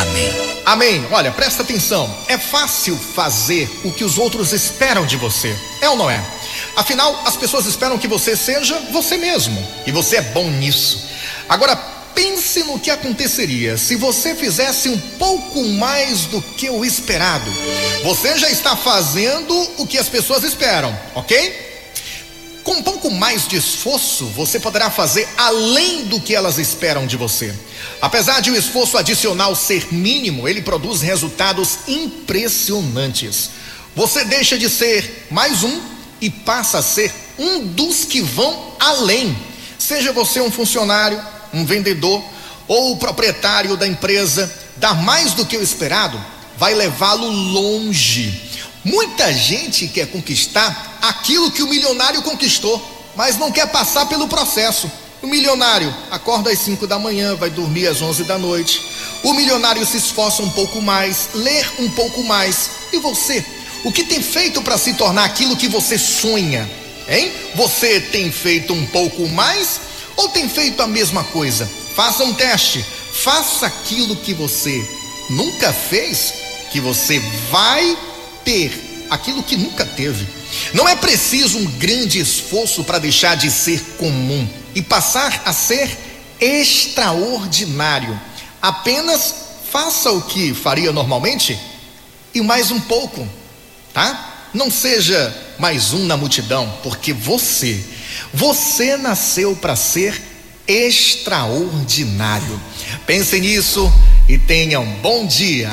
Amém. Amém. Olha, presta atenção. É fácil fazer o que os outros esperam de você. É ou não é? Afinal, as pessoas esperam que você seja você mesmo. E você é bom nisso. Agora, pense no que aconteceria se você fizesse um pouco mais do que o esperado. Você já está fazendo o que as pessoas esperam, ok? Um pouco mais de esforço, você poderá fazer além do que elas esperam de você. Apesar de o esforço adicional ser mínimo, ele produz resultados impressionantes. Você deixa de ser mais um e passa a ser um dos que vão além. Seja você um funcionário, um vendedor ou o proprietário da empresa, dar mais do que o esperado vai levá-lo longe Muita gente quer conquistar aquilo que o milionário conquistou, mas não quer passar pelo processo. O milionário acorda às 5 da manhã, vai dormir às 11 da noite. O milionário se esforça um pouco mais, lê um pouco mais. E você? O que tem feito para se tornar aquilo que você sonha? Hein? Você tem feito um pouco mais ou tem feito a mesma coisa? Faça um teste. Faça aquilo que você nunca fez, que você vai ter aquilo que nunca teve. Não é preciso um grande esforço para deixar de ser comum e passar a ser extraordinário. Apenas faça o que faria normalmente e mais um pouco, tá? Não seja mais um na multidão, porque você, você nasceu para ser extraordinário. Pense nisso e tenha um bom dia.